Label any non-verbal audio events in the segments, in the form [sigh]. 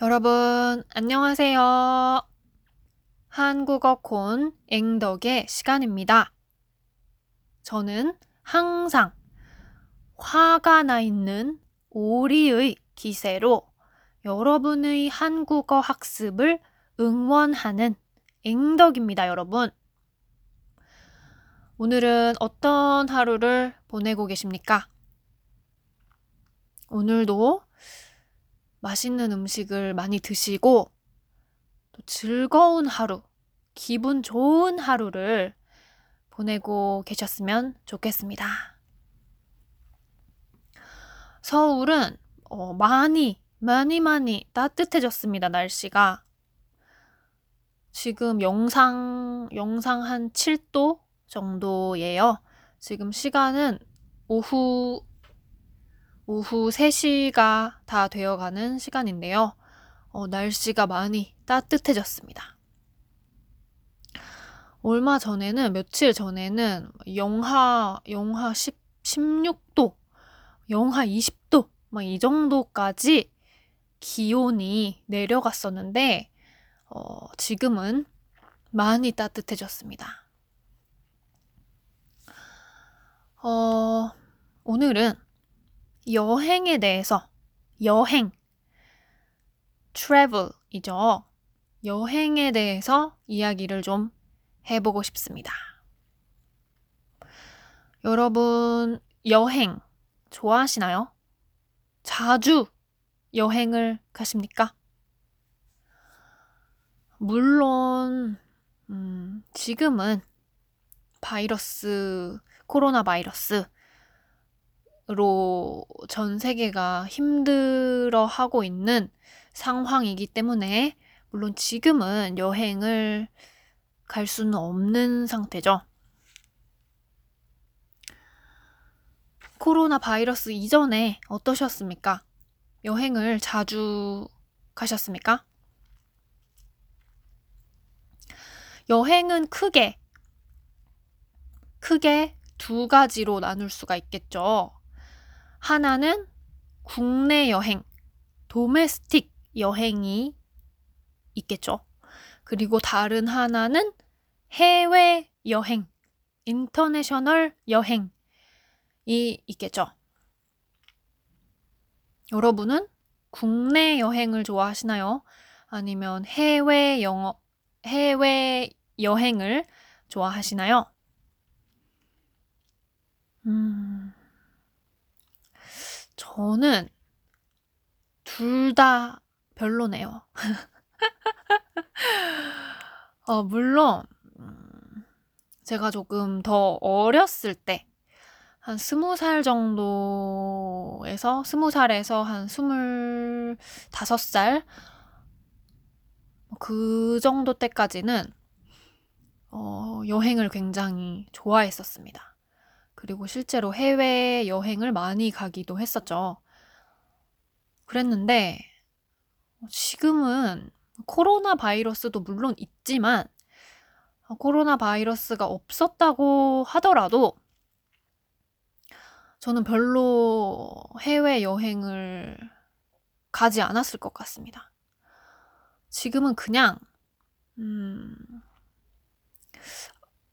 여러분, 안녕하세요. 한국어 콘 앵덕의 시간입니다. 저는 항상 화가 나 있는 오리의 기세로 여러분의 한국어 학습을 응원하는 앵덕입니다, 여러분. 오늘은 어떤 하루를 보내고 계십니까? 오늘도 맛있는 음식을 많이 드시고 또 즐거운 하루, 기분 좋은 하루를 보내고 계셨으면 좋겠습니다. 서울은 어, 많이, 많이, 많이 따뜻해졌습니다, 날씨가. 지금 영상, 영상 한 7도 정도예요. 지금 시간은 오후 오후 3시가 다 되어가는 시간인데요. 어, 날씨가 많이 따뜻해졌습니다. 얼마 전에는, 며칠 전에는 영하, 영하 10, 16도, 영하 20도, 막 이 정도까지 기온이 내려갔었는데, 어, 지금은 많이 따뜻해졌습니다. 어, 오늘은 여행에 대해서 여행 travel이죠. 여행에 대해서 이야기를 좀 해보고 싶습니다. 여러분 여행 좋아하시나요? 자주 여행을 가십니까? 물론 음, 지금은 바이러스 코로나 바이러스 로전 세계가 힘들어 하고 있는 상황이기 때문에 물론 지금은 여행을 갈 수는 없는 상태죠. 코로나 바이러스 이전에 어떠셨습니까? 여행을 자주 가셨습니까? 여행은 크게, 크게 두 가지로 나눌 수가 있겠죠. 하나는 국내 여행, 도메스틱 여행이 있겠죠. 그리고 다른 하나는 해외 여행, 인터내셔널 여행이 있겠죠. 여러분은 국내 여행을 좋아하시나요? 아니면 해외 영어, 해외 여행을 좋아하시나요? 음, 저는 둘 다 별로네요. [laughs] 어, 물론, 음, 제가 조금 더 어렸을 때, 한 스무 살 정도에서, 스무 살에서 한 스물 다섯 살, 그 정도 때까지는, 어, 여행을 굉장히 좋아했었습니다. 그리고 실제로 해외 여행을 많이 가기도 했었죠. 그랬는데, 지금은 코로나 바이러스도 물론 있지만, 코로나 바이러스가 없었다고 하더라도, 저는 별로 해외 여행을 가지 않았을 것 같습니다. 지금은 그냥, 음,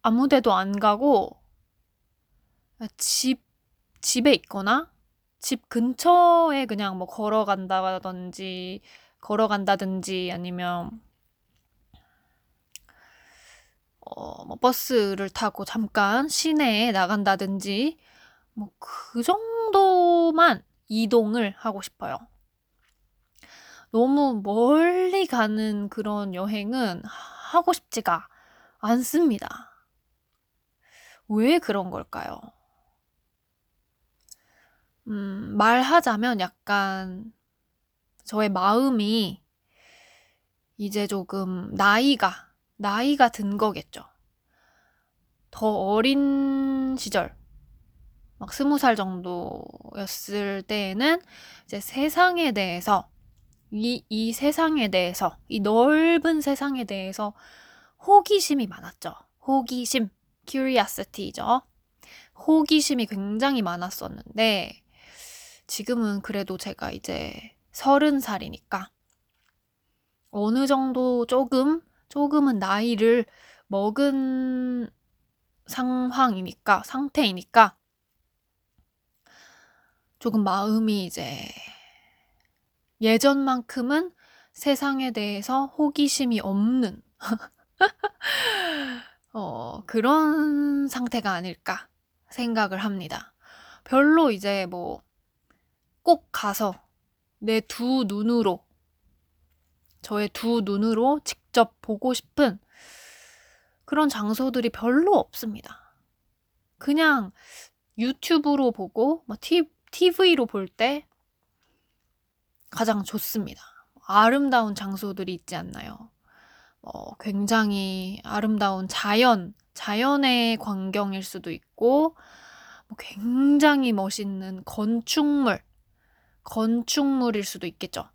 아무 데도 안 가고, 집, 집에 있거나 집 근처에 그냥 뭐 걸어간다든지, 걸어간다든지 아니면 어, 뭐 버스를 타고 잠깐 시내에 나간다든지 뭐 그 정도만 이동을 하고 싶어요. 너무 멀리 가는 그런 여행은 하고 싶지가 않습니다. 왜 그런 걸까요? 음, 말하자면 약간 저의 마음이 이제 조금 나이가, 나이가 든 거겠죠. 더 어린 시절, 막 스무 살 정도였을 때에는 이제 세상에 대해서, 이, 이 세상에 대해서, 이 넓은 세상에 대해서 호기심이 많았죠. 호기심, curiosity죠. 호기심이 굉장히 많았었는데, 지금은 그래도 제가 이제 서른 살이니까 어느 정도 조금, 조금은 나이를 먹은 상황이니까, 상태이니까, 조금 마음이 이제 예전만큼은 세상에 대해서 호기심이 없는 [laughs] 어, 그런 상태가 아닐까 생각을 합니다. 별로 이제 뭐 꼭 가서 내 두 눈으로 저의 두 눈으로 직접 보고 싶은 그런 장소들이 별로 없습니다. 그냥 유튜브로 보고 뭐 TV로 볼 때 가장 좋습니다. 아름다운 장소들이 있지 않나요? 어, 굉장히 아름다운 자연, 자연의 광경일 수도 있고, 뭐 굉장히 멋있는 건축물, 건축물일 수도 있겠죠.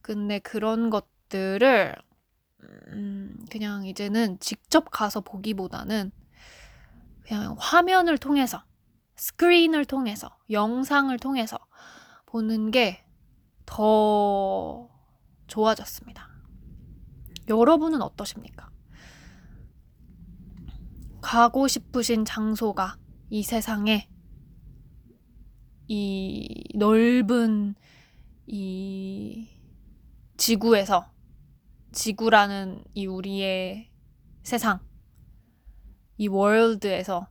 근데 그런 것들을, 음, 그냥 이제는 직접 가서 보기보다는 그냥 화면을 통해서, 스크린을 통해서, 영상을 통해서 보는 게 더 좋아졌습니다. 여러분은 어떠십니까? 가고 싶으신 장소가 이 세상에 이 넓은 이 지구에서 지구라는 이 우리의 세상 이 월드에서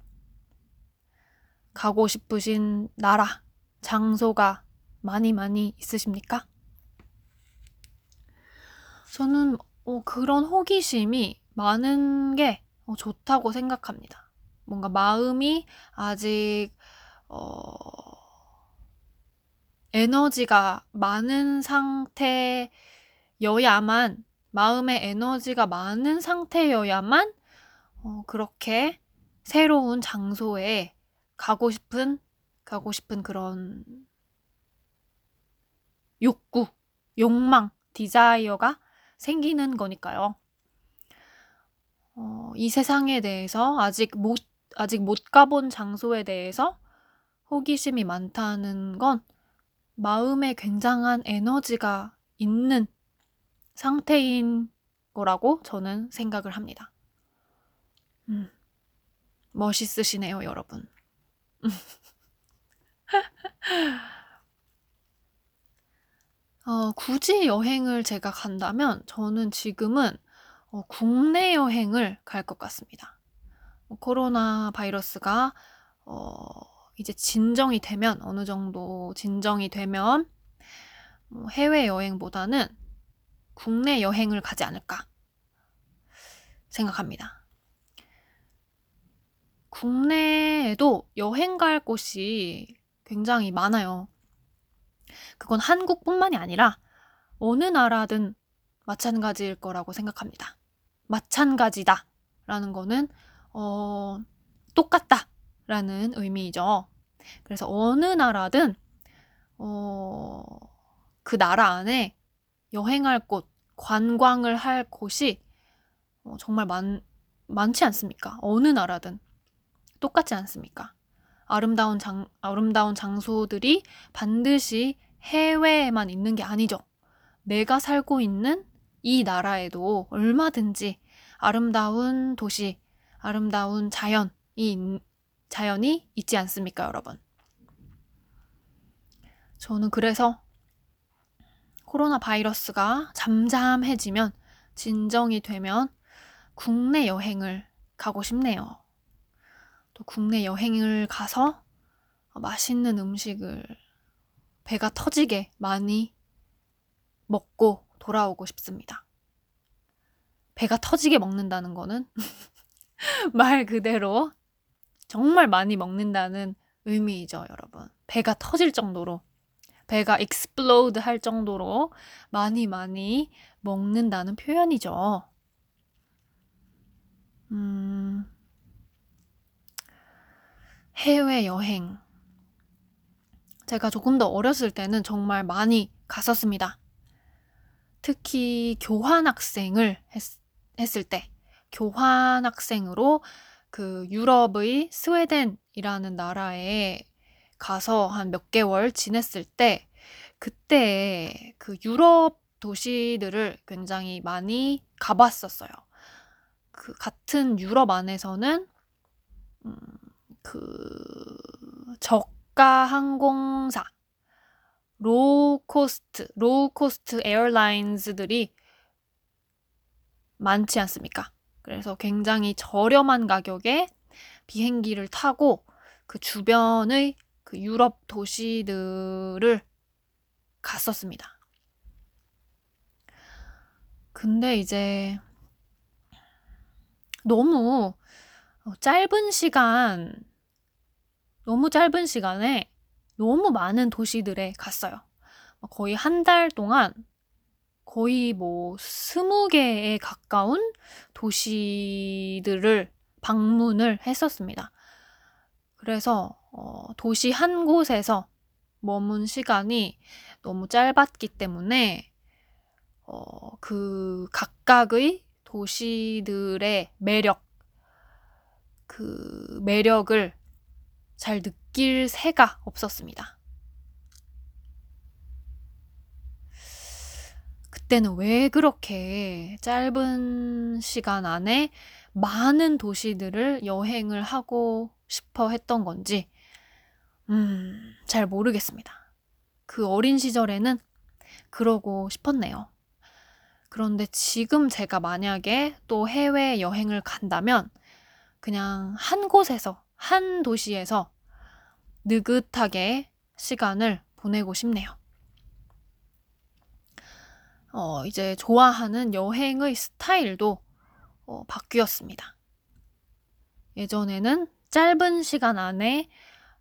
가고 싶으신 나라 장소가 많이 많이 있으십니까? 저는 어, 그런 호기심이 많은 게 어, 좋다고 생각합니다. 뭔가 마음이 아직 어, 에너지가 많은 상태여야만 마음의 에너지가 많은 상태여야만 어, 그렇게 새로운 장소에 가고 싶은 가고 싶은 그런 욕구, 욕망, 디자이어가 생기는 거니까요. 어, 이 세상에 대해서 아직 못, 아직 못 가본 장소에 대해서 호기심이 많다는 건 마음에 굉장한 에너지가 있는 상태인 거라고 저는 생각을 합니다. 음, 멋있으시네요, 여러분. [laughs] 어, 굳이 여행을 제가 간다면 저는 지금은 어, 국내 여행을 갈 것 같습니다. 어, 코로나 바이러스가 어, 이제 진정이 되면 어느 정도 진정이 되면 뭐 해외 여행보다는 국내 여행을 가지 않을까 생각합니다. 국내에도 여행 갈 곳이 굉장히 많아요. 그건 한국뿐만이 아니라 어느 나라든 마찬가지일 거라고 생각합니다. 마찬가지다 라는 거는 어, 똑같다 라는 의미이죠. 그래서 어느 나라든 어, 그 나라 안에 여행할 곳, 관광을 할 곳이 어, 정말 많, 많지 않습니까? 어느 나라든 똑같지 않습니까? 아름다운 장, 아름다운 장소들이 반드시 해외에만 있는 게 아니죠. 내가 살고 있는 이 나라에도 얼마든지 아름다운 도시, 아름다운 자연이, 자연이 있지 않습니까, 여러분? 저는 그래서 코로나 바이러스가 잠잠해지면, 진정이 되면 국내 여행을 가고 싶네요. 또 국내 여행을 가서 맛있는 음식을 배가 터지게 많이 먹고 돌아오고 싶습니다. 배가 터지게 먹는다는 거는 [laughs] 말 그대로 정말 많이 먹는다는 의미이죠, 여러분. 배가 터질 정도로, 배가 explode 할 정도로 많이 많이 먹는다는 표현이죠. 음, 해외 여행. 제가 조금 더 어렸을 때는 정말 많이 갔었습니다. 특히 교환학생을 했, 했을 때, 교환학생으로 그 유럽의 스웨덴이라는 나라에 가서 한 몇 개월 지냈을 때, 그때 그 유럽 도시들을 굉장히 많이 가봤었어요. 그 같은 유럽 안에서는 음, 그 저가 항공사 low cost, low cost airlines들이 많지 않습니까? 그래서 굉장히 저렴한 가격에 비행기를 타고 그 주변의 그 유럽 도시들을 갔었습니다. 근데 이제 너무 짧은 시간, 너무 짧은 시간에 너무 많은 도시들에 갔어요. 거의 한 달 동안 거의 뭐 스무 개에 가까운 도시들을 방문을 했었습니다. 그래서 어, 도시 한 곳에서 머문 시간이 너무 짧았기 때문에 어, 그 각각의 도시들의 매력, 그 매력을 잘 느낄 새가 없었습니다. 그때는 왜 그렇게 짧은 시간 안에 많은 도시들을 여행을 하고 싶어 했던 건지, 음, 잘 모르겠습니다. 그 어린 시절에는 그러고 싶었네요. 그런데 지금 제가 만약에 또 해외 여행을 간다면 그냥 한 곳에서, 한 도시에서 느긋하게 시간을 보내고 싶네요. 어, 이제 좋아하는 여행의 스타일도 어, 바뀌었습니다. 예전에는 짧은 시간 안에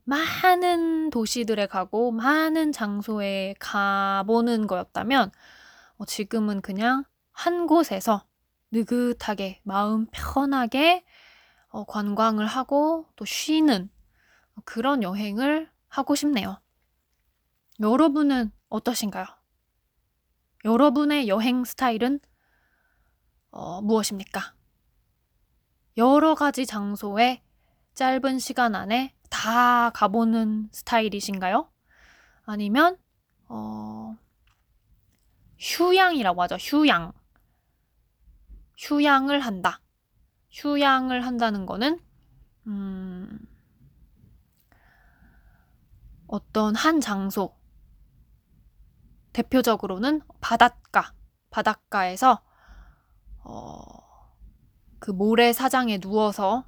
많은 도시들에 가고 많은 장소에 가보는 거였다면 어, 지금은 그냥 한 곳에서 느긋하게 마음 편하게 어, 관광을 하고 또 쉬는 그런 여행을 하고 싶네요. 여러분은 어떠신가요? 여러분의 여행 스타일은 어, 무엇입니까? 여러 가지 장소에 짧은 시간 안에 다 가보는 스타일이신가요? 아니면 어, 휴양이라고 하죠. 휴양. 휴양을 한다. 휴양을 한다는 거는 음, 어떤 한 장소 대표적으로는 바닷가, 바닷가에서 어, 그 모래사장에 누워서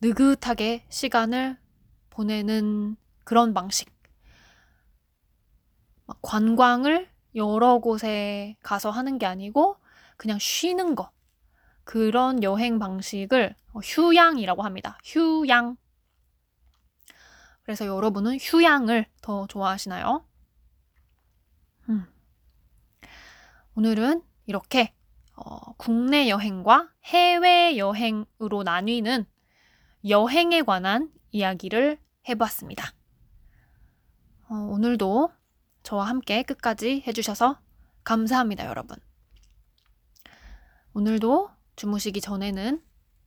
느긋하게 시간을 보내는 그런 방식. 관광을 여러 곳에 가서 하는 게 아니고 그냥 쉬는 거. 그런 여행 방식을 휴양이라고 합니다. 휴양. 그래서 여러분은 휴양을 더 좋아하시나요? 음. 오늘은 이렇게 어, 국내 여행과 해외 여행으로 나뉘는 여행에 관한 이야기를 해봤습니다. 어, 오늘도 저와 함께 끝까지 해주셔서 감사합니다, 여러분. 오늘도 주무시기 전에는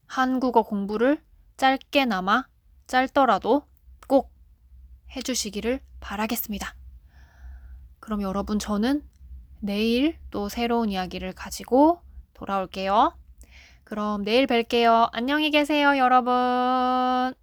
한국어 공부를 짧게나마 짧더라도 꼭 해주시기를 바라겠습니다. 그럼 여러분 저는 내일 또 새로운 이야기를 가지고 돌아올게요. 그럼 내일 뵐게요. 안녕히 계세요, 여러분.